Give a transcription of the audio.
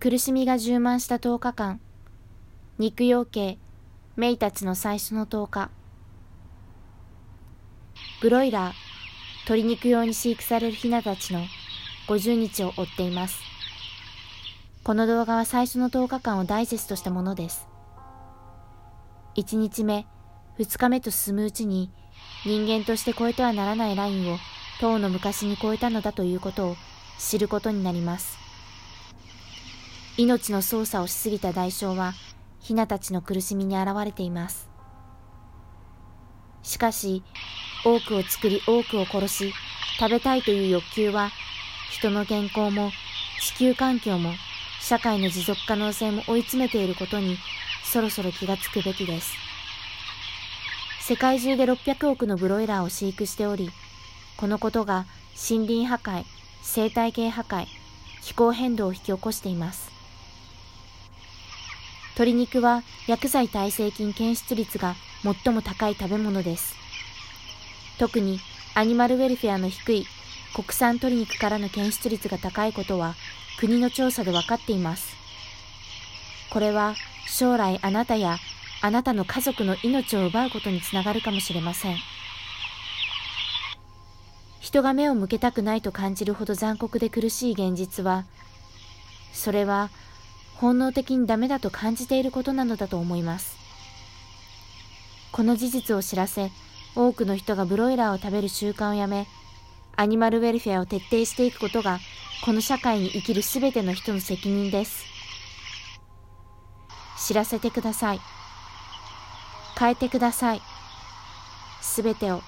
苦しみが充満した10日間。肉養鶏メイたちの最初の10日。ブロイラー鶏肉用に飼育されるヒナたちの50日を追っています。この動画は最初の10日間をダイジェストしたものです。1日目2日目と進むうちに人間として越えてはならないラインを唐の昔に越えたのだということを知ることになります。命の操作をしすぎた代償はヒナたちの苦しみに現れています。しかし多くを作り多くを殺し食べたいという欲求は人の健康も地球環境も社会の持続可能性も追い詰めていることにそろそろ気がつくべきです。世界中で600億のブロイラーを飼育しておりこのことが森林破壊生態系破壊気候変動を引き起こしています。鶏肉は薬剤耐性菌検出率が最も高い食べ物です特にアニマルウェルフェアの低い国産鶏肉からの検出率が高いことは国の調査で分かっています。これは将来あなたやあなたの家族の命を奪うことにつながるかもしれません。人が目を向けたくないと感じるほど残酷で苦しい現実は、それは本能的にダメだと感じていることなのだと思います。この事実を知らせ、多くの人がブロイラーを食べる習慣をやめ、アニマルウェルフェアを徹底していくことがこの社会に生きるすべての人の責任です。知らせてください。変えてください。すべてを。